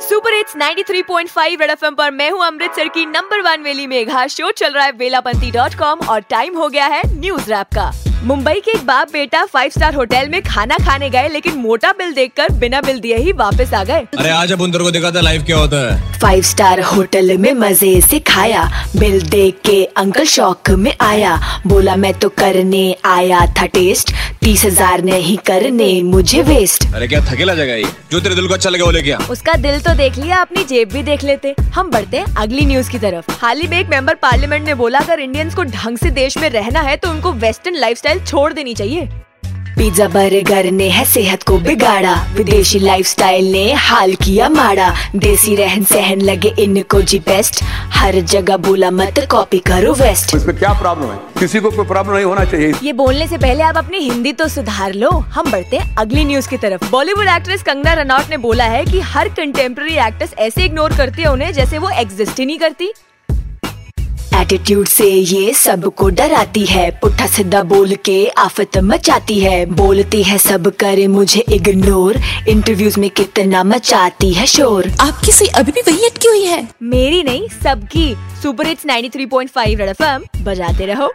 Super hits 93.5 red FM पर मैं हूँ अमृतसर की नंबर वन वेली मेघा। शो चल रहा है वेलापंती डॉट कॉम और टाइम हो गया है न्यूज़ रैप का। मुंबई के एक बाप बेटा फाइव स्टार होटल में खाना खाने गए लेकिन मोटा बिल देखकर बिना बिल दिए ही वापस आ गए। अरे आज अब को देखा था लाइव क्या होता है। फाइव स्टार होटल में मज़े से खाया बिल देख के अंकल शौक में आया। बोला मैं तो करने आया था टेस्ट तीस हज़ार नहीं करने मुझे वेस्ट अरे क्या थकेला जगह ये? जो तेरे दिल को अच्छा लगे वो लेके उसका दिल तो देख लिया अपनी जेब भी देख लेते। हम बढ़ते हैं अगली न्यूज़ की तरफ़। हाल ही में एक मेंबर पार्लियामेंट ने बोला अगर इंडियंस को ढंग से देश में रहना है तो उनको वेस्टर्न लाइफस्टाइल छोड़ देनी चाहिए। पिज्जा बर्गर ने है सेहत को बिगाड़ा विदेशी लाइफस्टाइल ने हाल किया माड़ा। देसी रहन सहन लगे इनको जी बेस्ट हर जगह बोला मत कॉपी करो वेस्ट इसमें क्या प्रॉब्लम है? किसी को कोई प्रॉब्लम नहीं होना चाहिए। ये बोलने से पहले आप अपनी हिंदी तो सुधार लो। हम बढ़ते हैं अगली न्यूज़ की तरफ़। बॉलीवुड एक्ट्रेस कंगना रनौत ने बोला है कि हर कंटेम्प्रेरी एक्ट्रेस ऐसे इग्नोर करती है उन्हें जैसे वो एग्जिस्ट ही नहीं करती। एटीट्यूड से ये सबको डराती है। पुट्ठा सीधा बोल के आफत मचाती है। बोलती है सब करे मुझे इग्नोर इंटरव्यूज़ में कितना मचाती है शोर। आपकी किसी अभी भी वही अटकी हुई है? मेरी नहीं सबकी। सुपर हिट्स 93.5 रेड एफएम बजाते रहो।